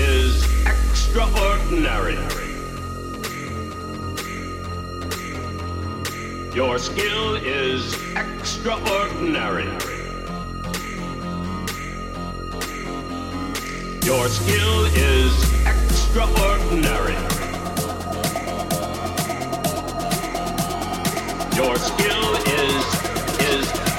is extraordinary. Your skill is extraordinary. Your skill is extraordinary. Your skill is is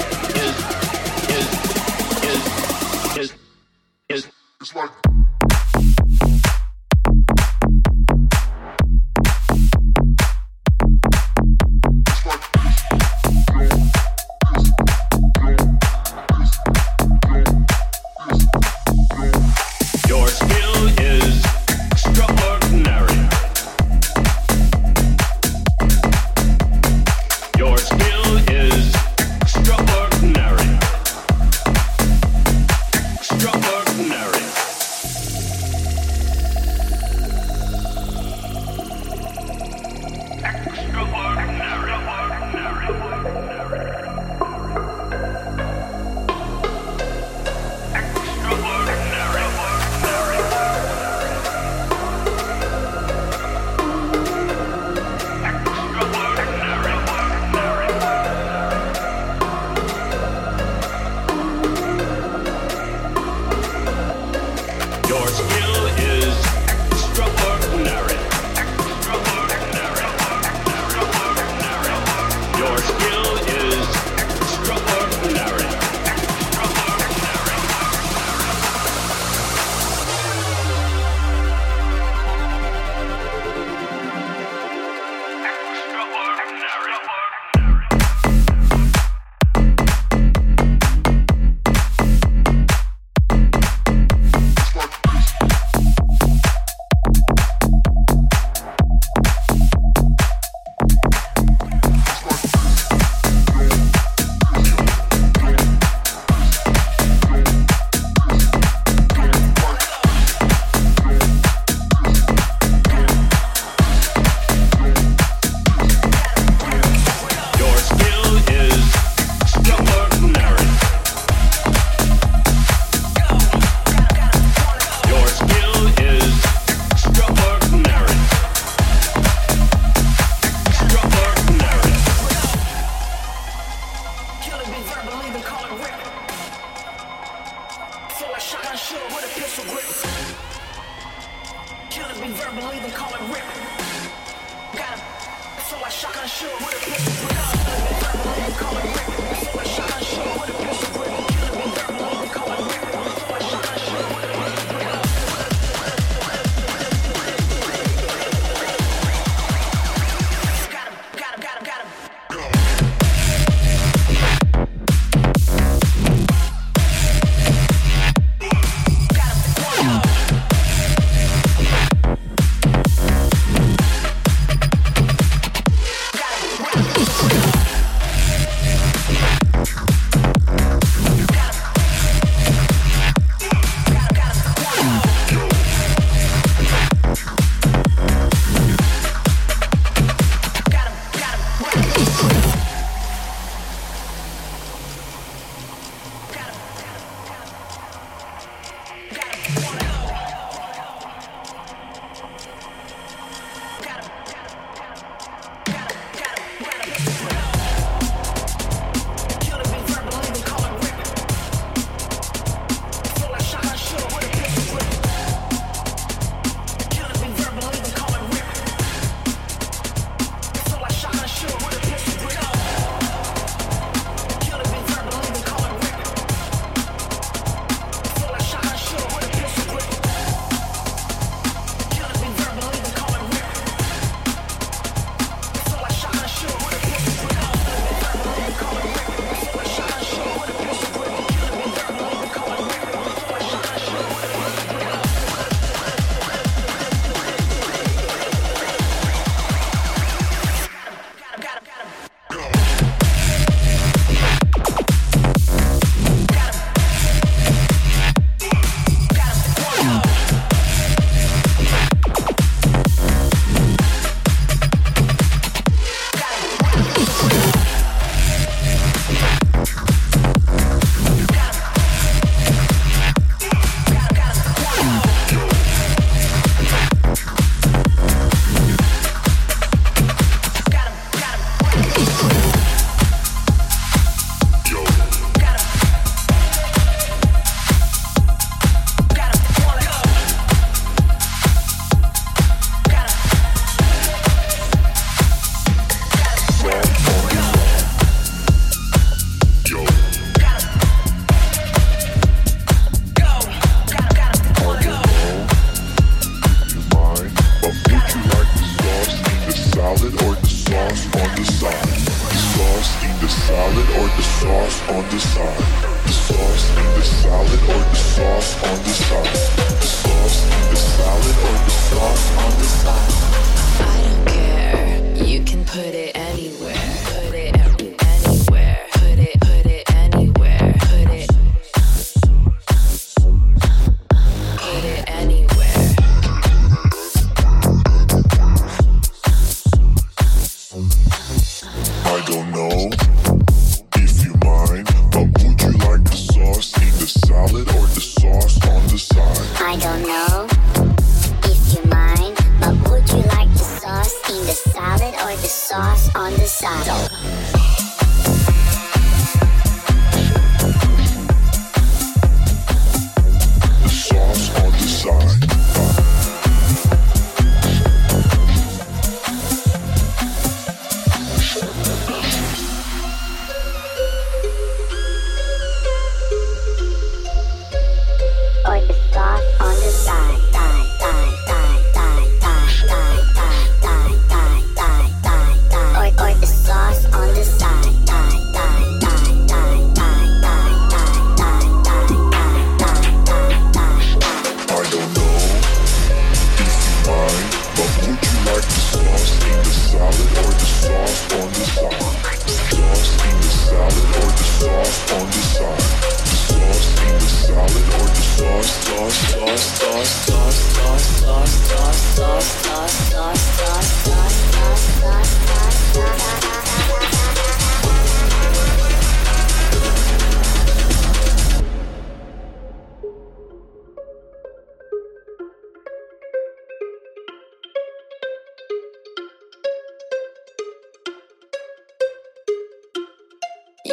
I don't care. You can put it anywhere.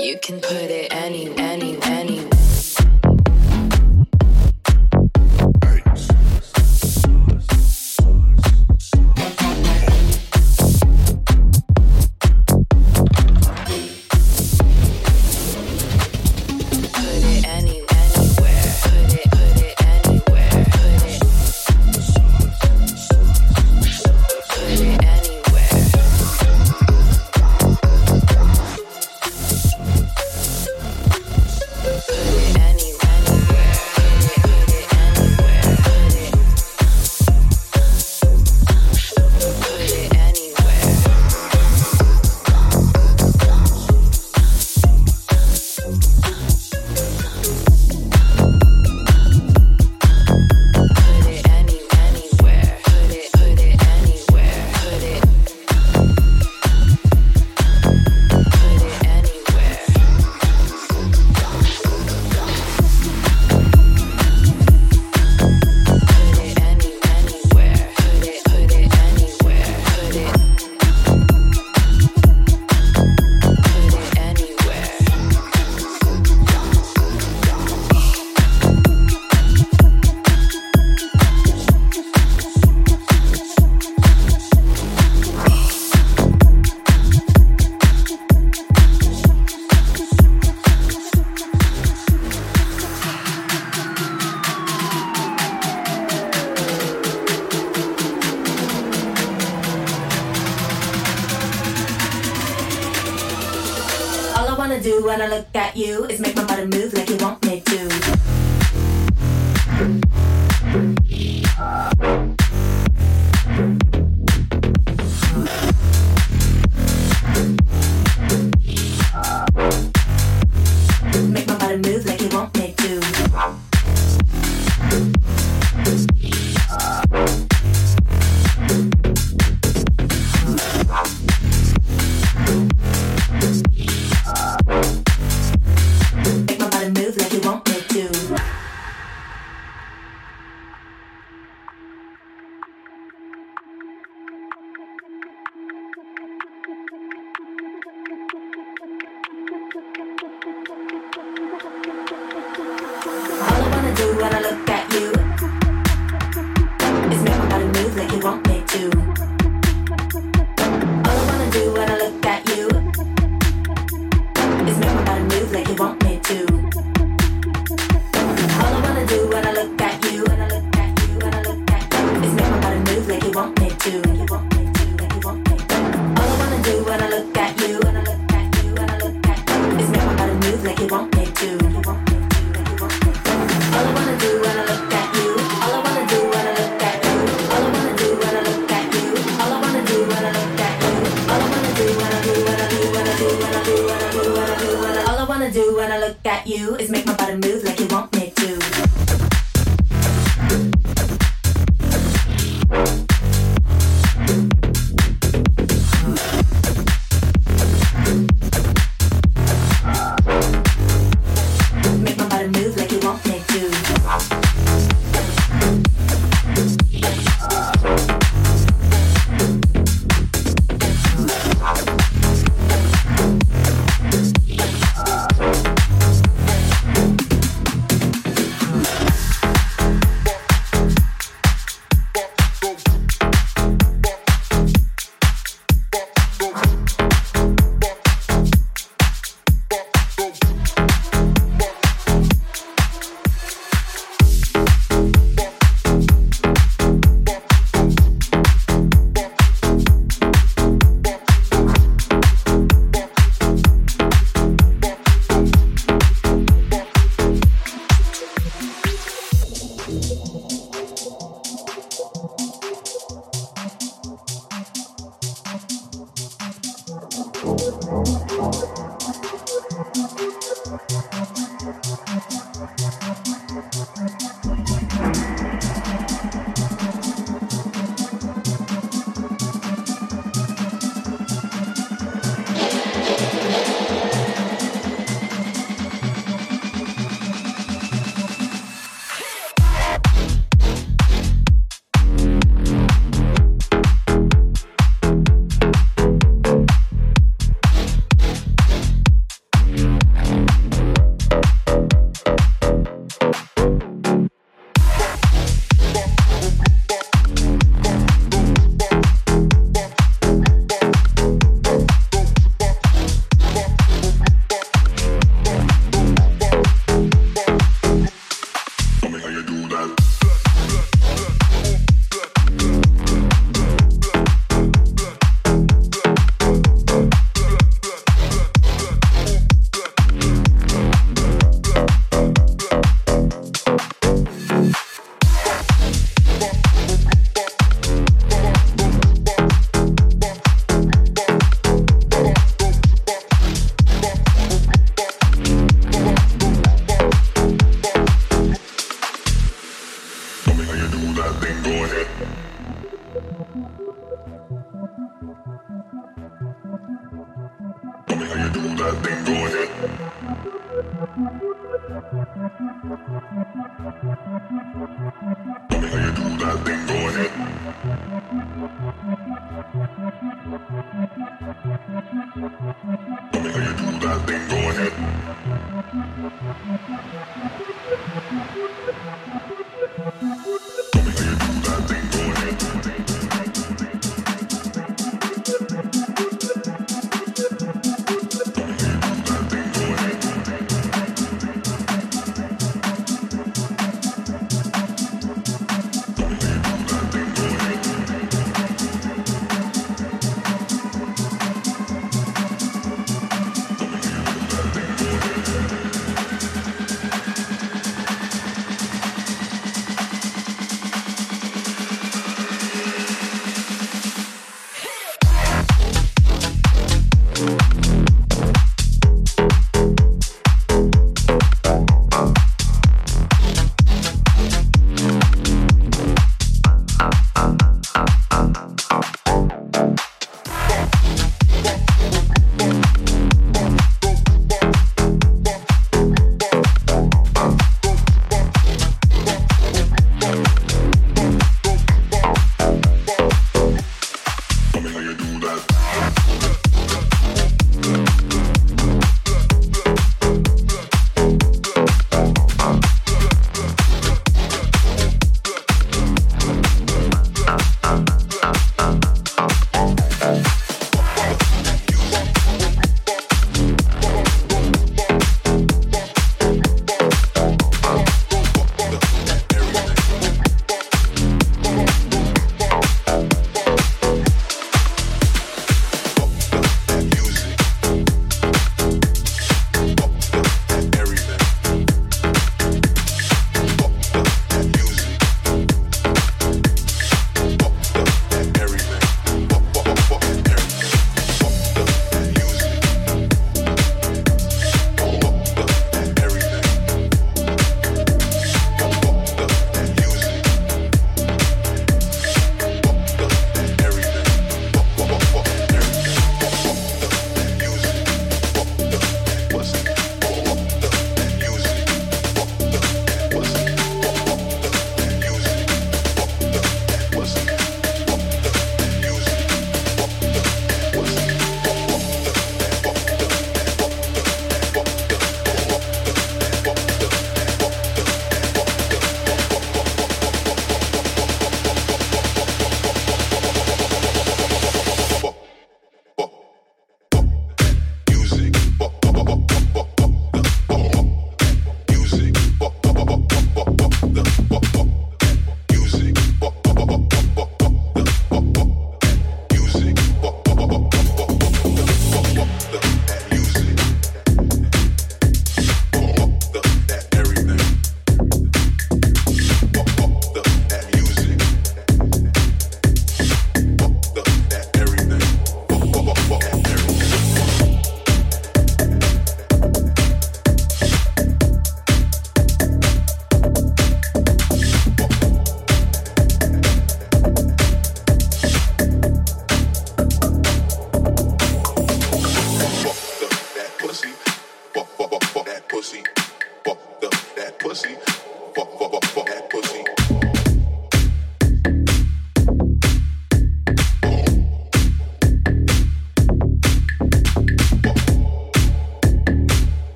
You can put it any, any, any. Make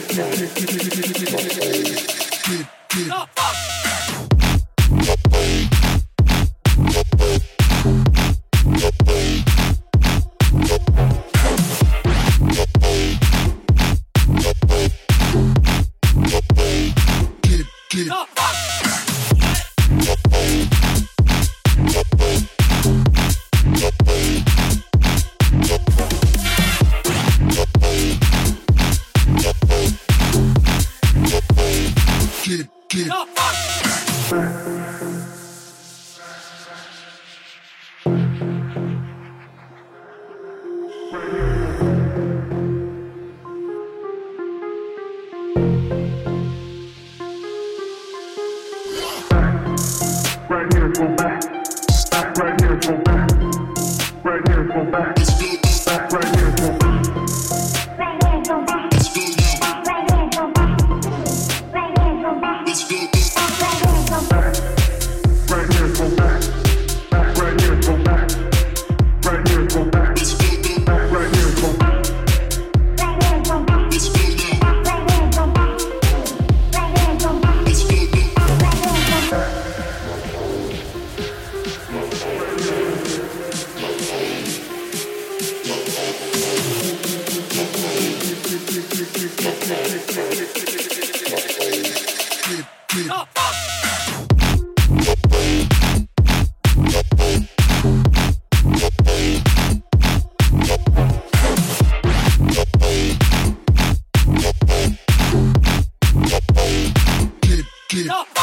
Thank you. Hey,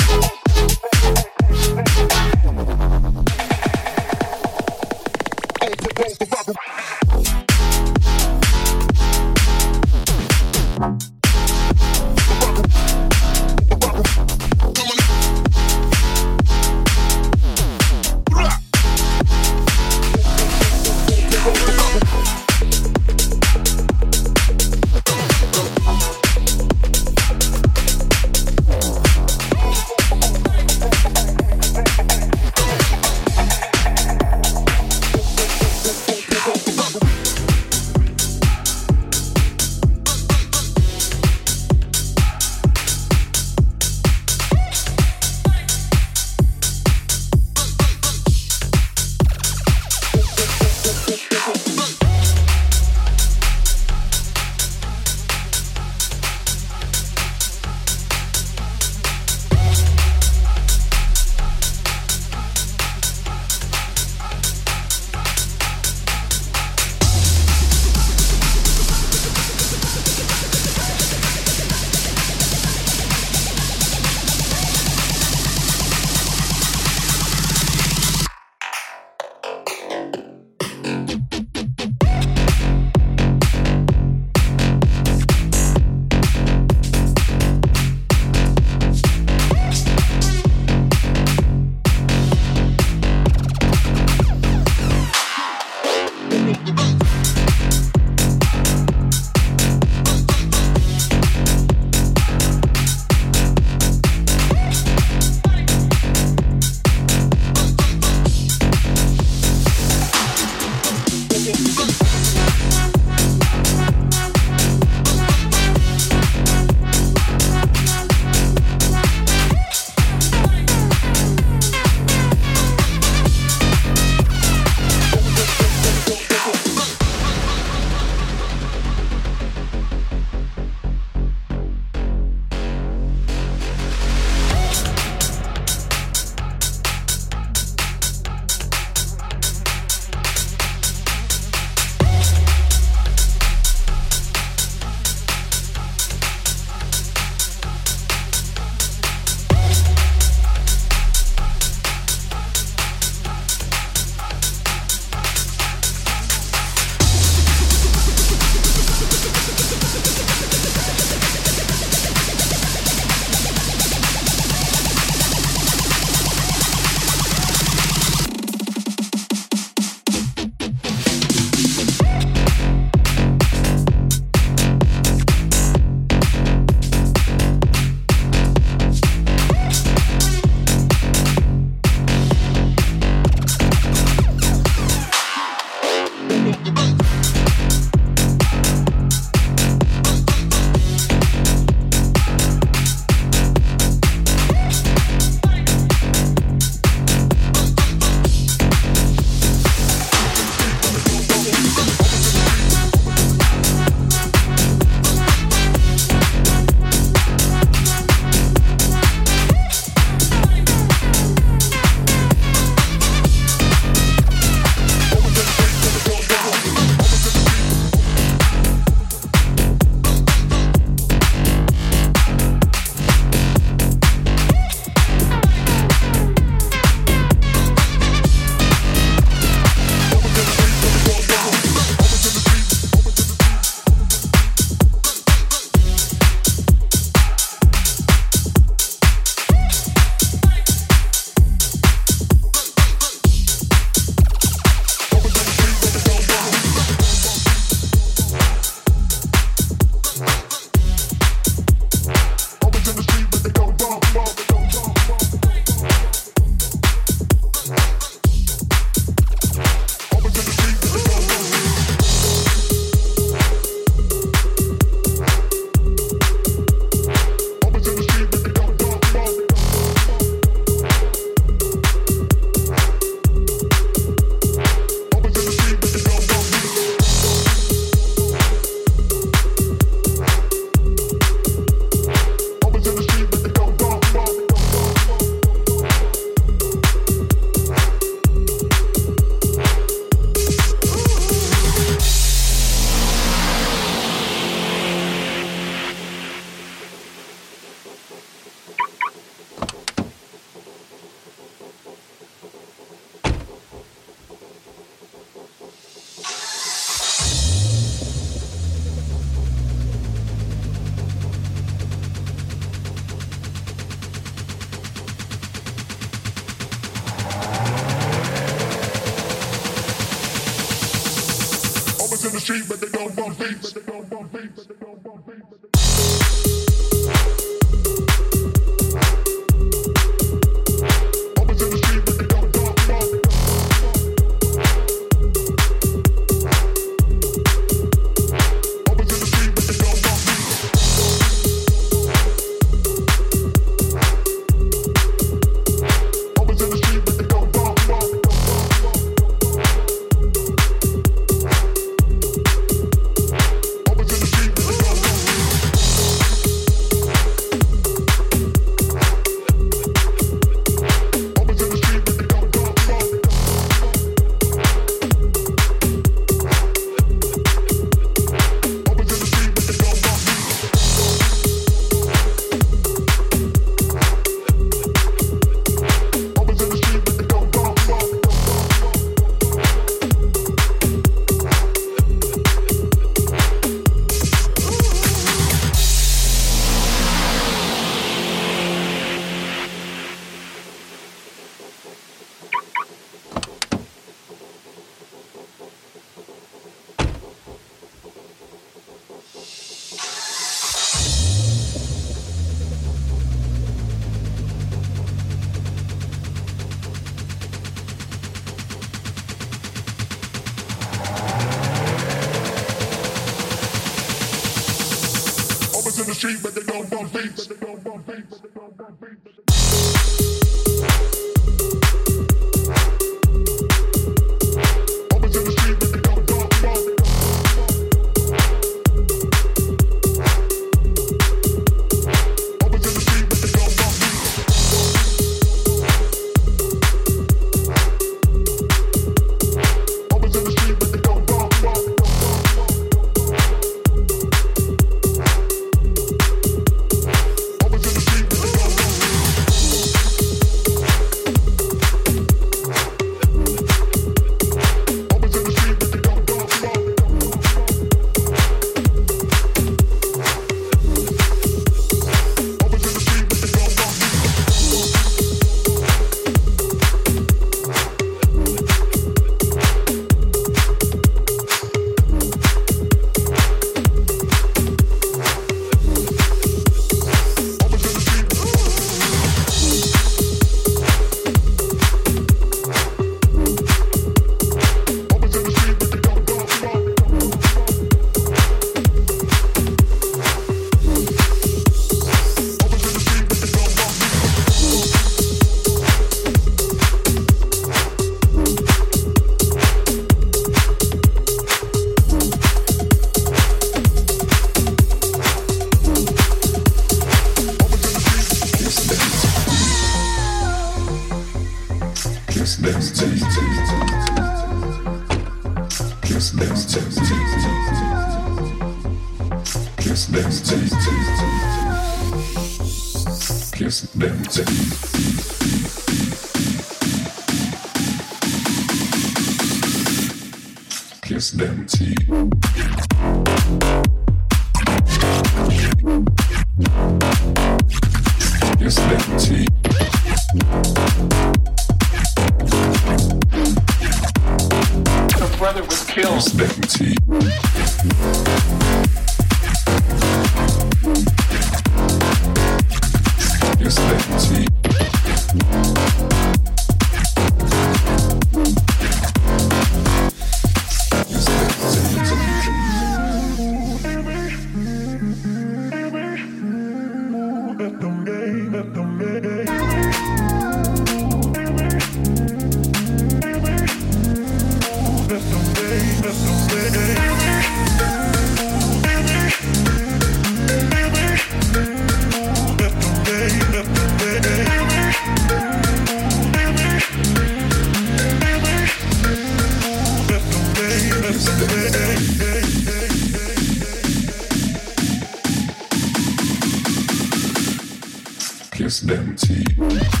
Yes,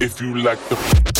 If you like the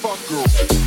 is. Shut